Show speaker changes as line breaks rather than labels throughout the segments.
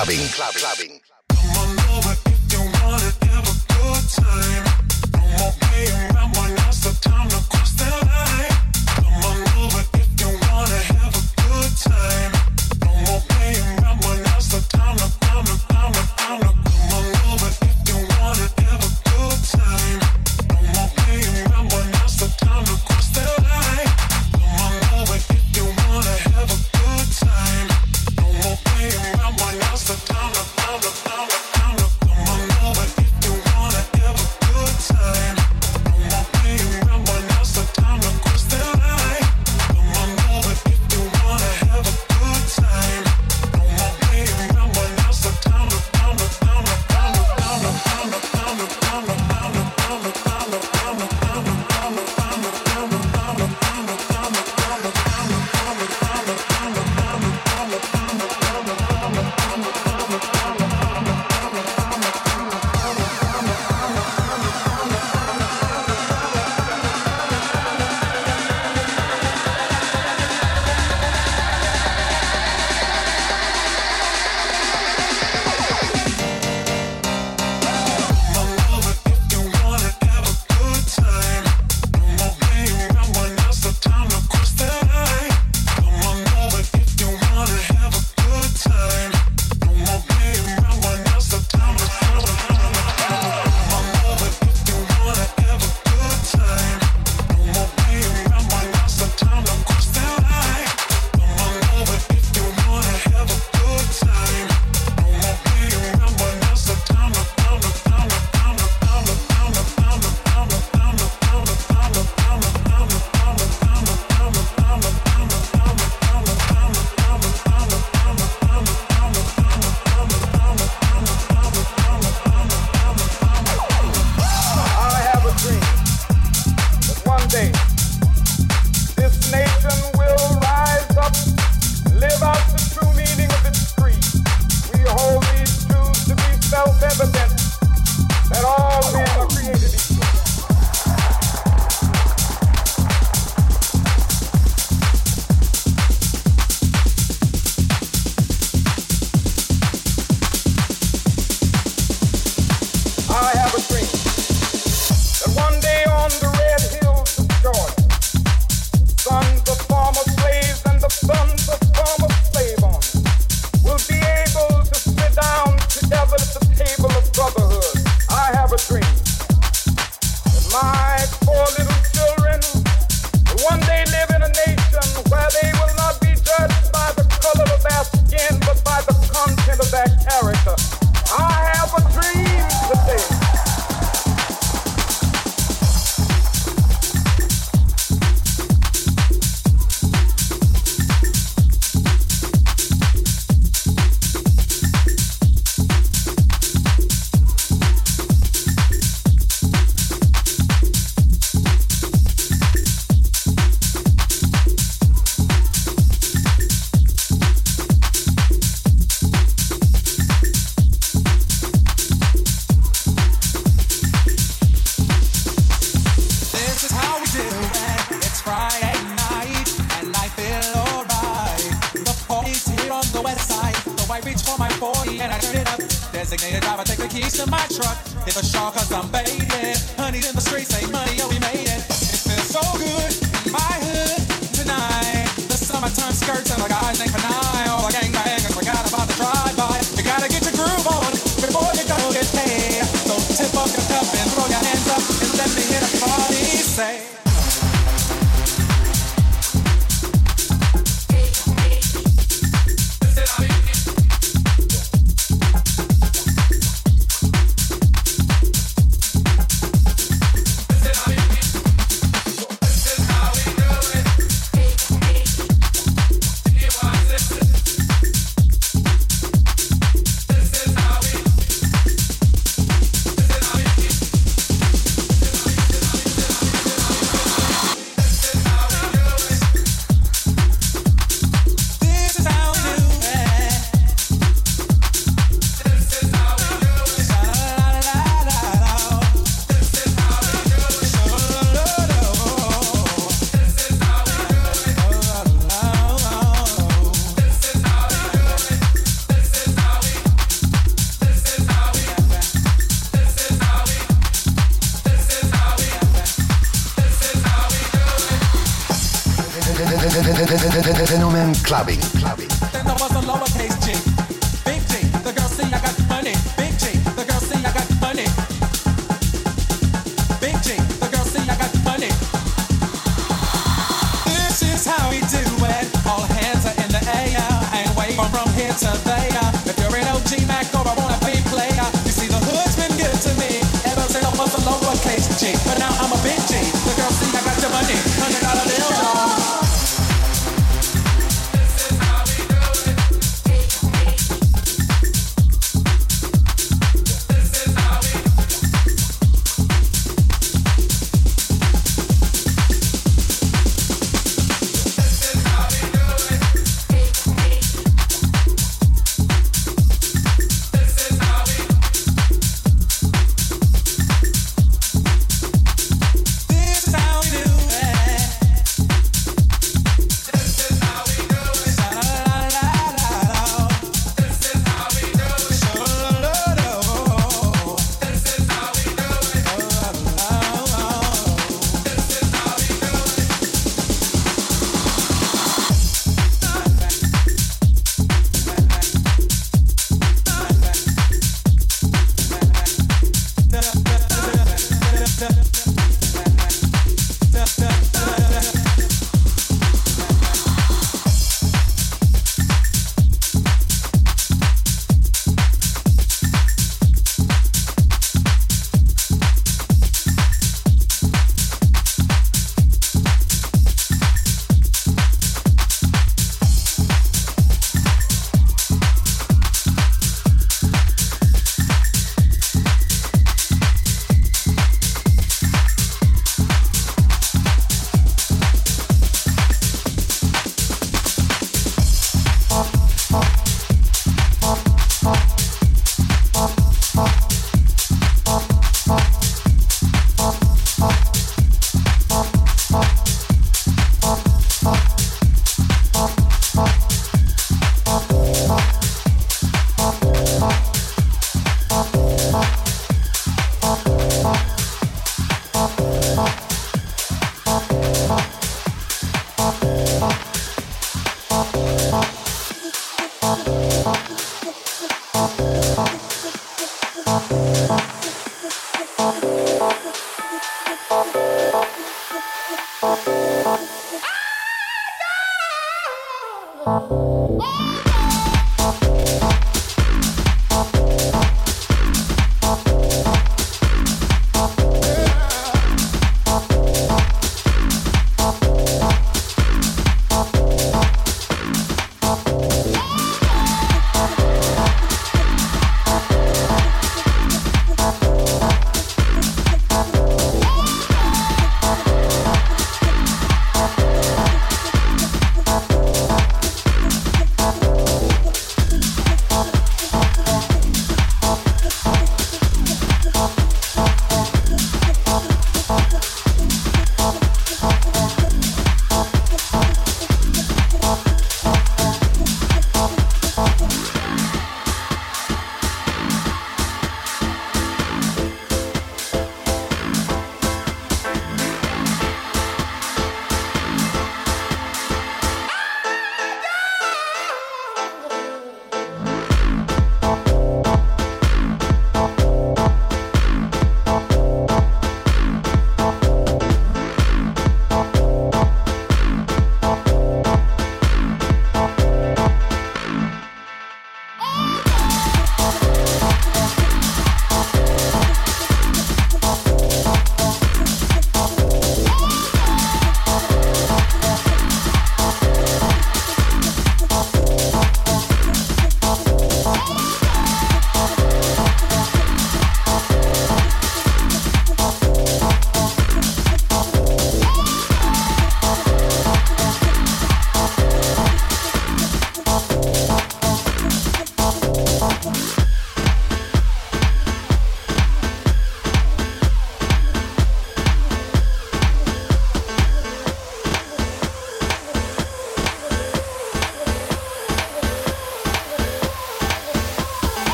Clubbing. Clubbing. And the guys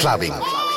Clubbing.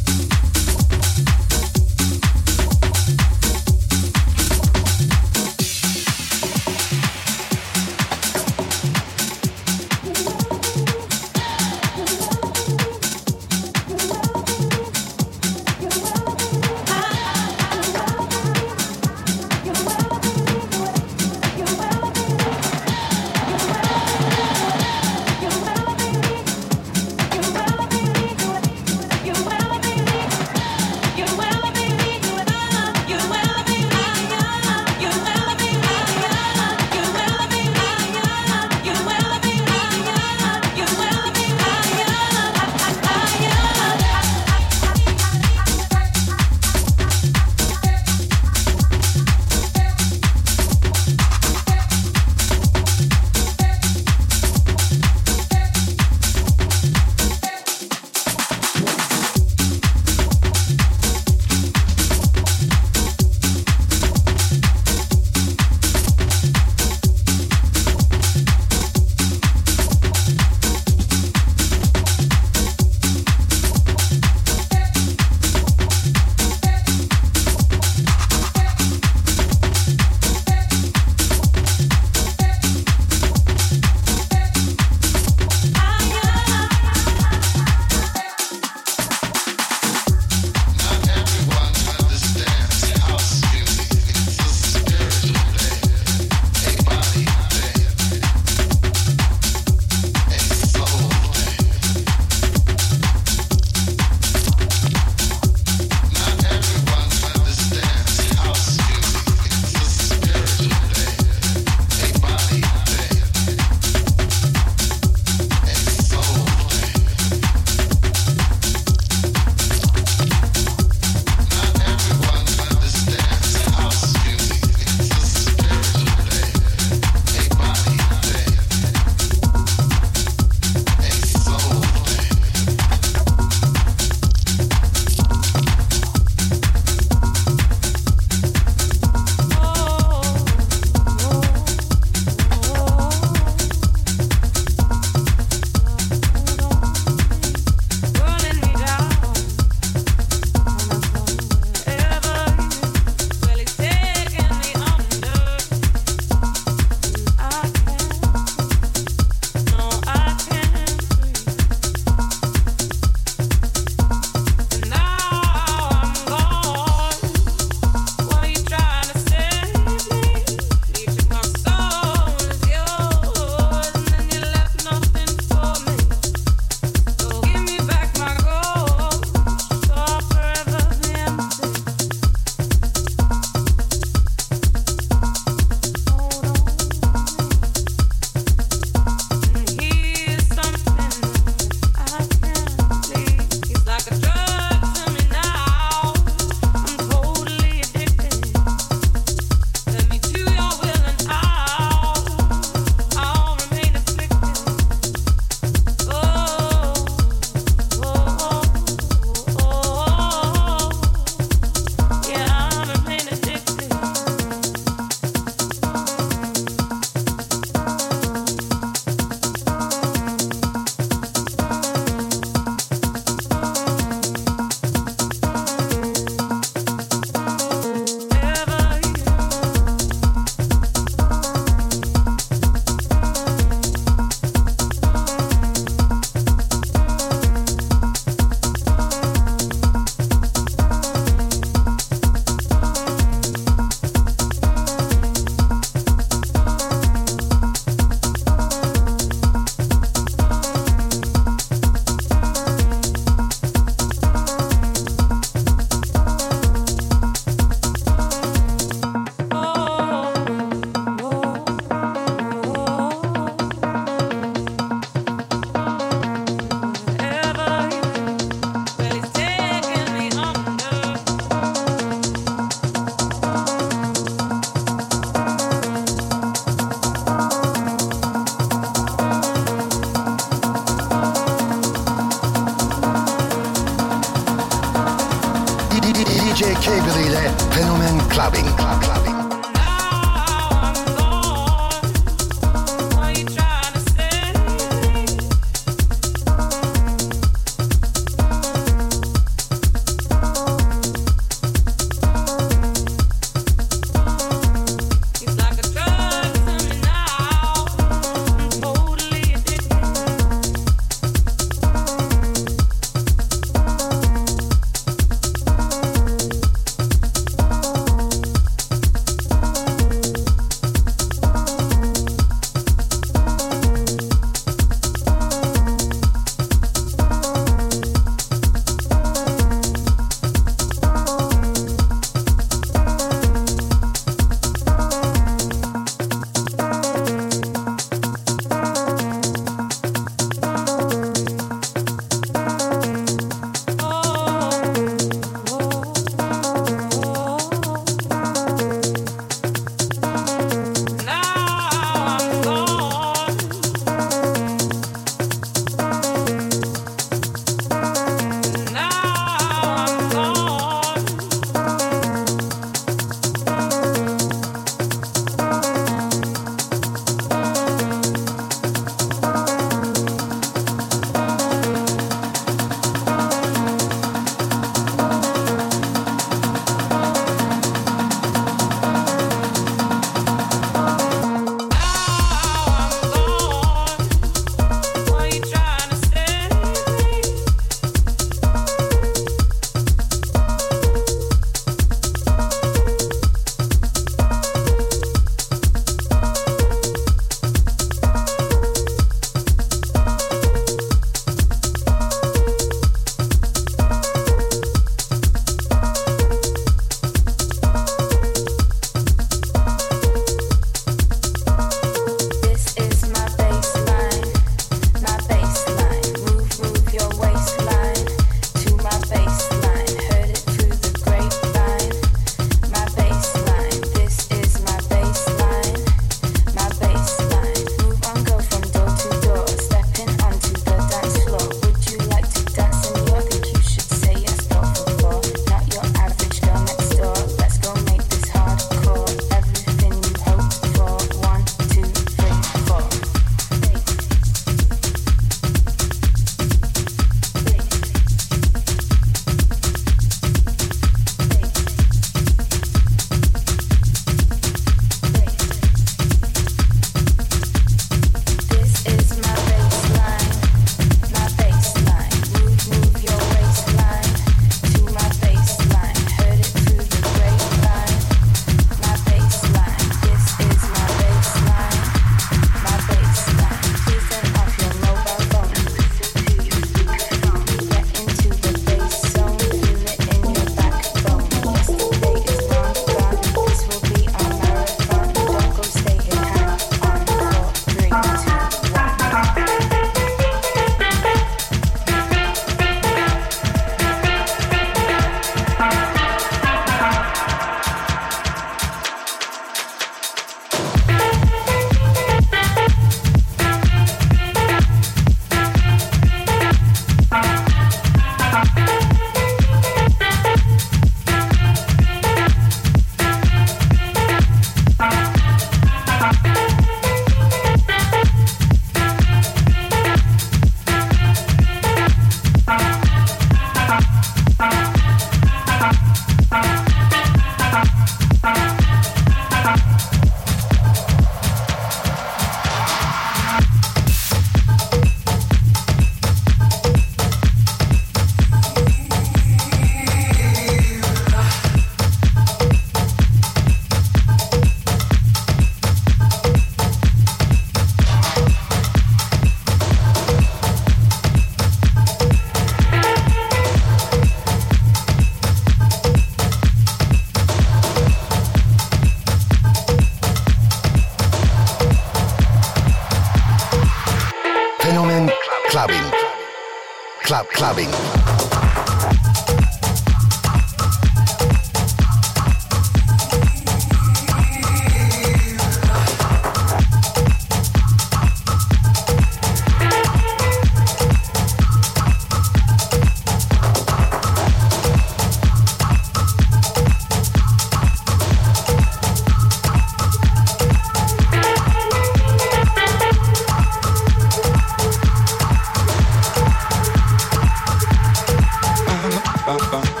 pam, pam.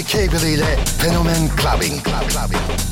DJ Cable ile Fenomen Clubbing. Club. Clubbing.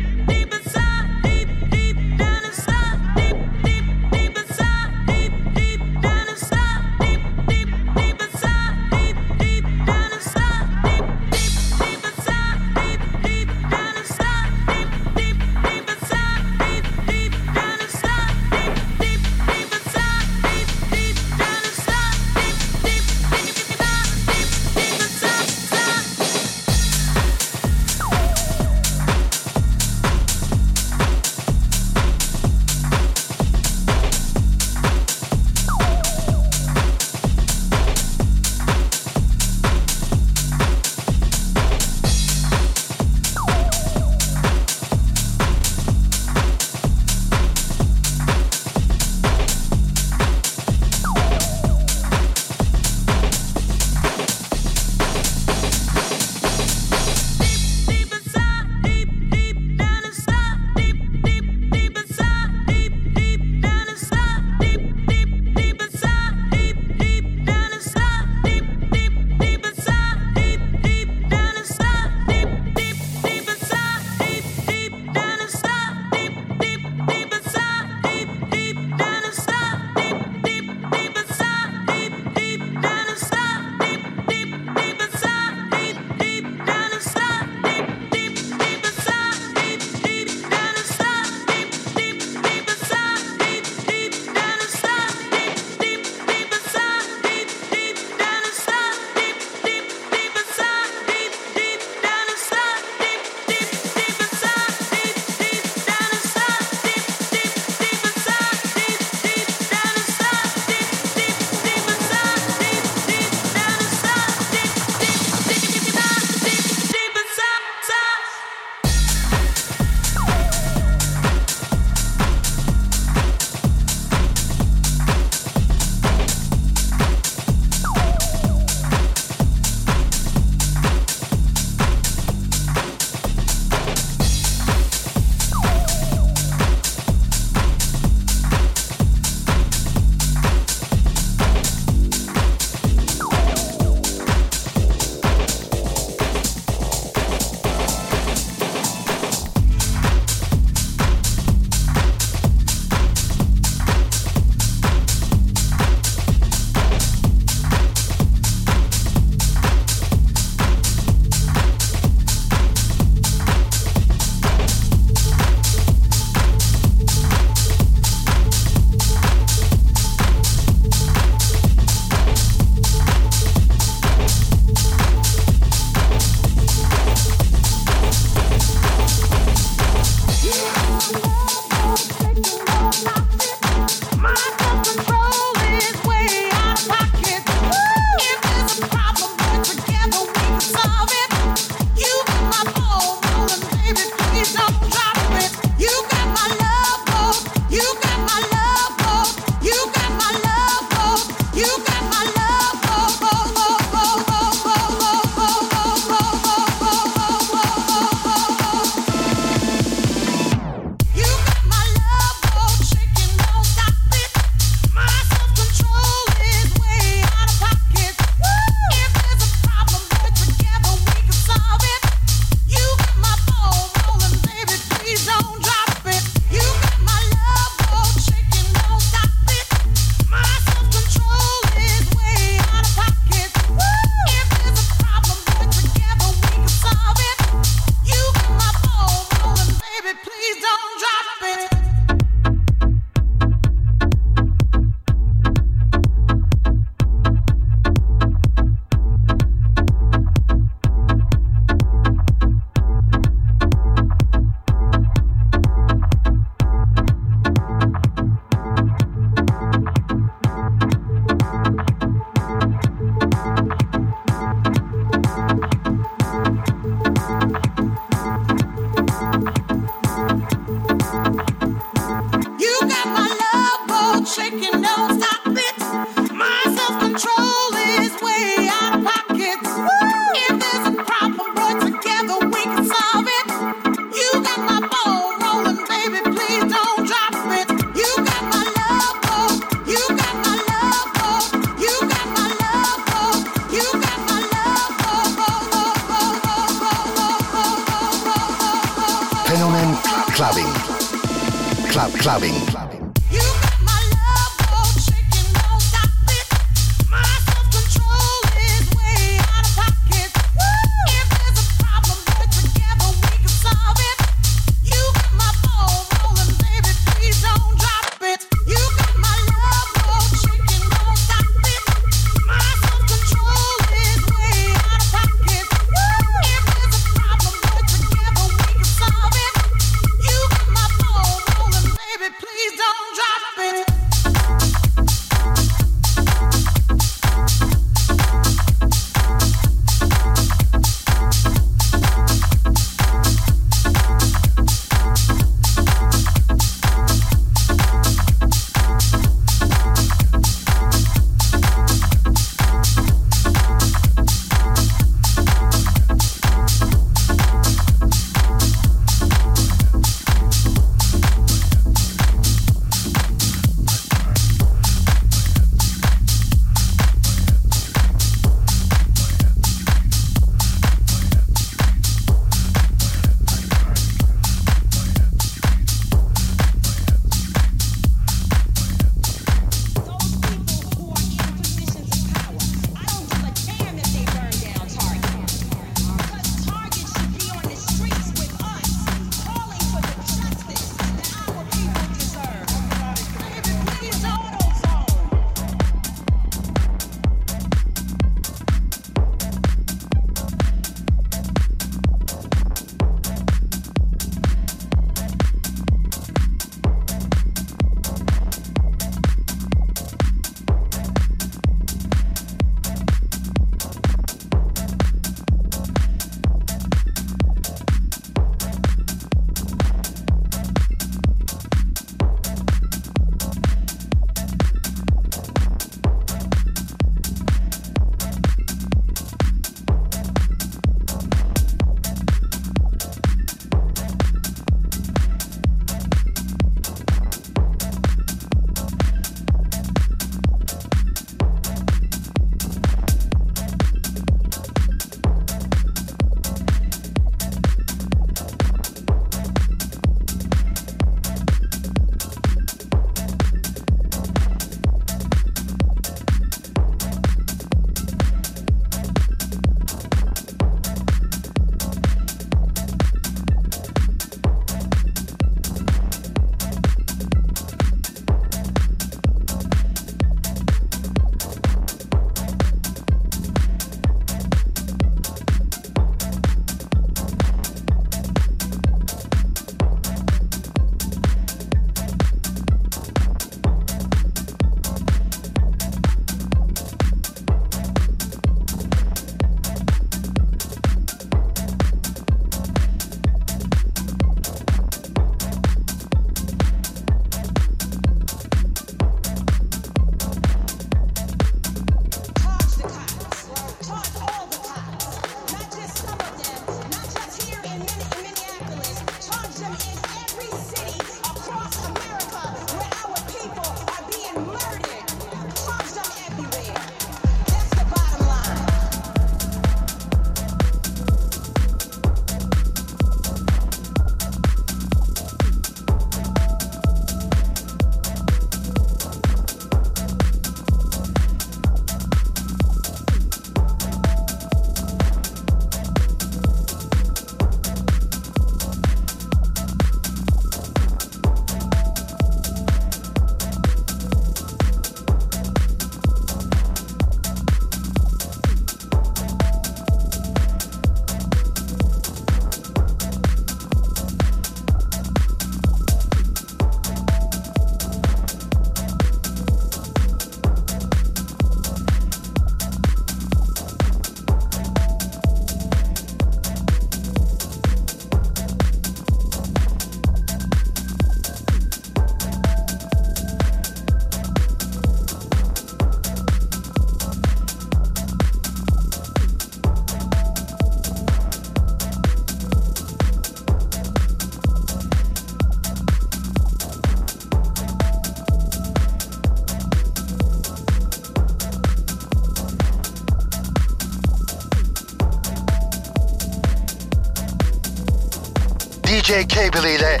DJ K ile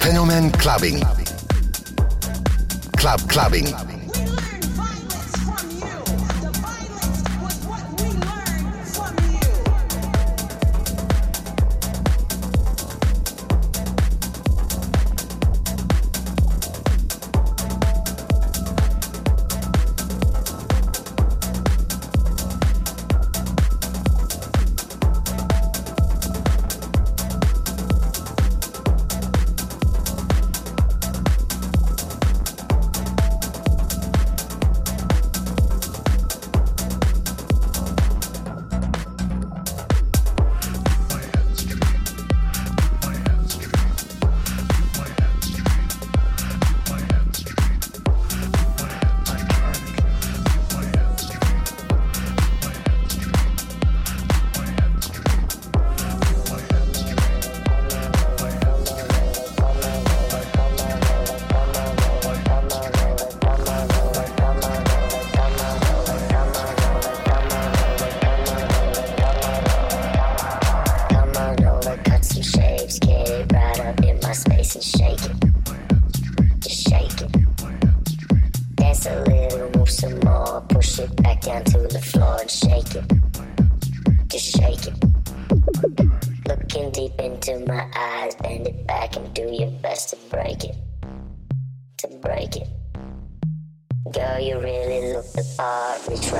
Fenomen Clubbing. Club Clubbing.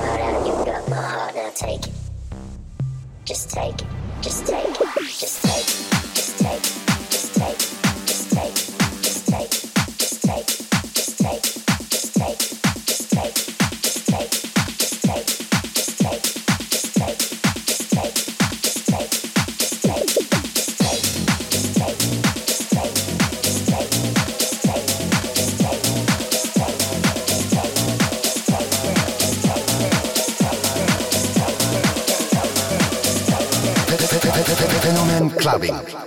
not out. You've got my heart. Now take it. Just take it. Just take it. Just take it. Just take it.
clubbing.